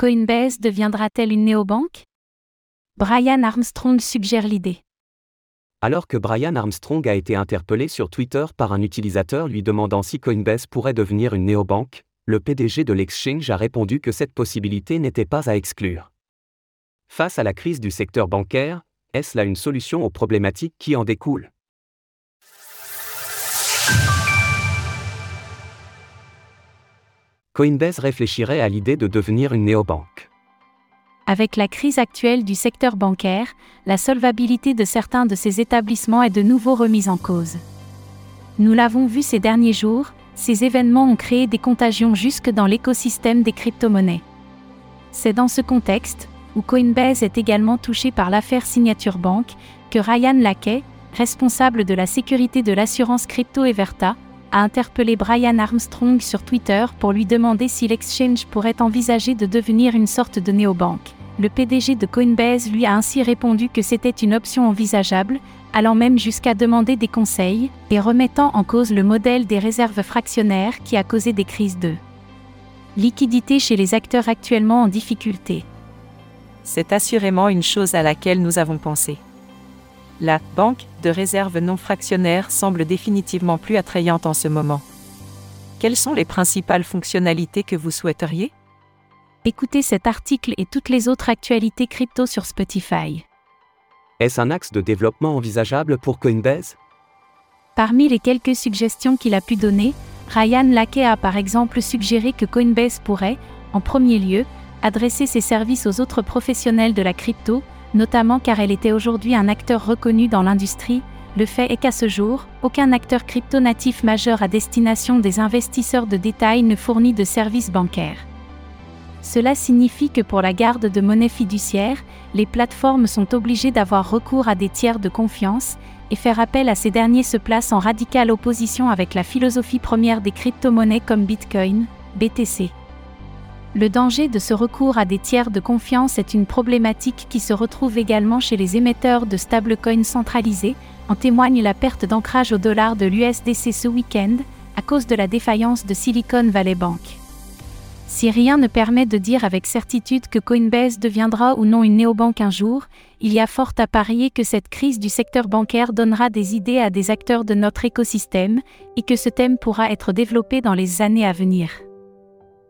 Coinbase deviendra-t-elle une néobanque? Brian Armstrong suggère l'idée. Alors que Brian Armstrong a été interpellé sur Twitter par un utilisateur lui demandant si Coinbase pourrait devenir une néobanque, le PDG de l'exchange a répondu que cette possibilité n'était pas à exclure. Face à la crise du secteur bancaire, est-ce là une solution aux problématiques qui en découlent? Coinbase réfléchirait à l'idée de devenir une néobanque. Avec la crise actuelle du secteur bancaire, la solvabilité de certains de ces établissements est de nouveau remise en cause. Nous l'avons vu ces derniers jours, ces événements ont créé des contagions jusque dans l'écosystème des crypto-monnaies. C'est dans ce contexte, où Coinbase est également touché par l'affaire Signature Bank, que Ryan Lackey, responsable de la sécurité de l'assurance crypto Everta, a interpellé Brian Armstrong sur Twitter pour lui demander si l'exchange pourrait envisager de devenir une sorte de néobanque. Le PDG de Coinbase lui a ainsi répondu que c'était une option envisageable, allant même jusqu'à demander des conseils, et remettant en cause le modèle des réserves fractionnaires qui a causé des crises de liquidité chez les acteurs actuellement en difficulté. C'est assurément une chose à laquelle nous avons pensé. La banque de réserve non fractionnaire semble définitivement plus attrayante en ce moment. Quelles sont les principales fonctionnalités que vous souhaiteriez? Écoutez cet article et toutes les autres actualités crypto sur Spotify. Est-ce un axe de développement envisageable pour Coinbase? Parmi les quelques suggestions qu'il a pu donner, Ryan Lackey a par exemple suggéré que Coinbase pourrait, en premier lieu, adresser ses services aux autres professionnels de la crypto, notamment car elle était aujourd'hui un acteur reconnu dans l'industrie, le fait est qu'à ce jour, aucun acteur crypto-natif majeur à destination des investisseurs de détail ne fournit de services bancaires. Cela signifie que pour la garde de monnaie fiduciaire, les plateformes sont obligées d'avoir recours à des tiers de confiance, et faire appel à ces derniers se place en radicale opposition avec la philosophie première des crypto-monnaies comme Bitcoin, BTC. Le danger de ce recours à des tiers de confiance est une problématique qui se retrouve également chez les émetteurs de stablecoins centralisés, en témoigne la perte d'ancrage au dollar de l'USDC ce week-end, à cause de la défaillance de Silicon Valley Bank. Si rien ne permet de dire avec certitude que Coinbase deviendra ou non une néobanque un jour, il y a fort à parier que cette crise du secteur bancaire donnera des idées à des acteurs de notre écosystème, et que ce thème pourra être développé dans les années à venir.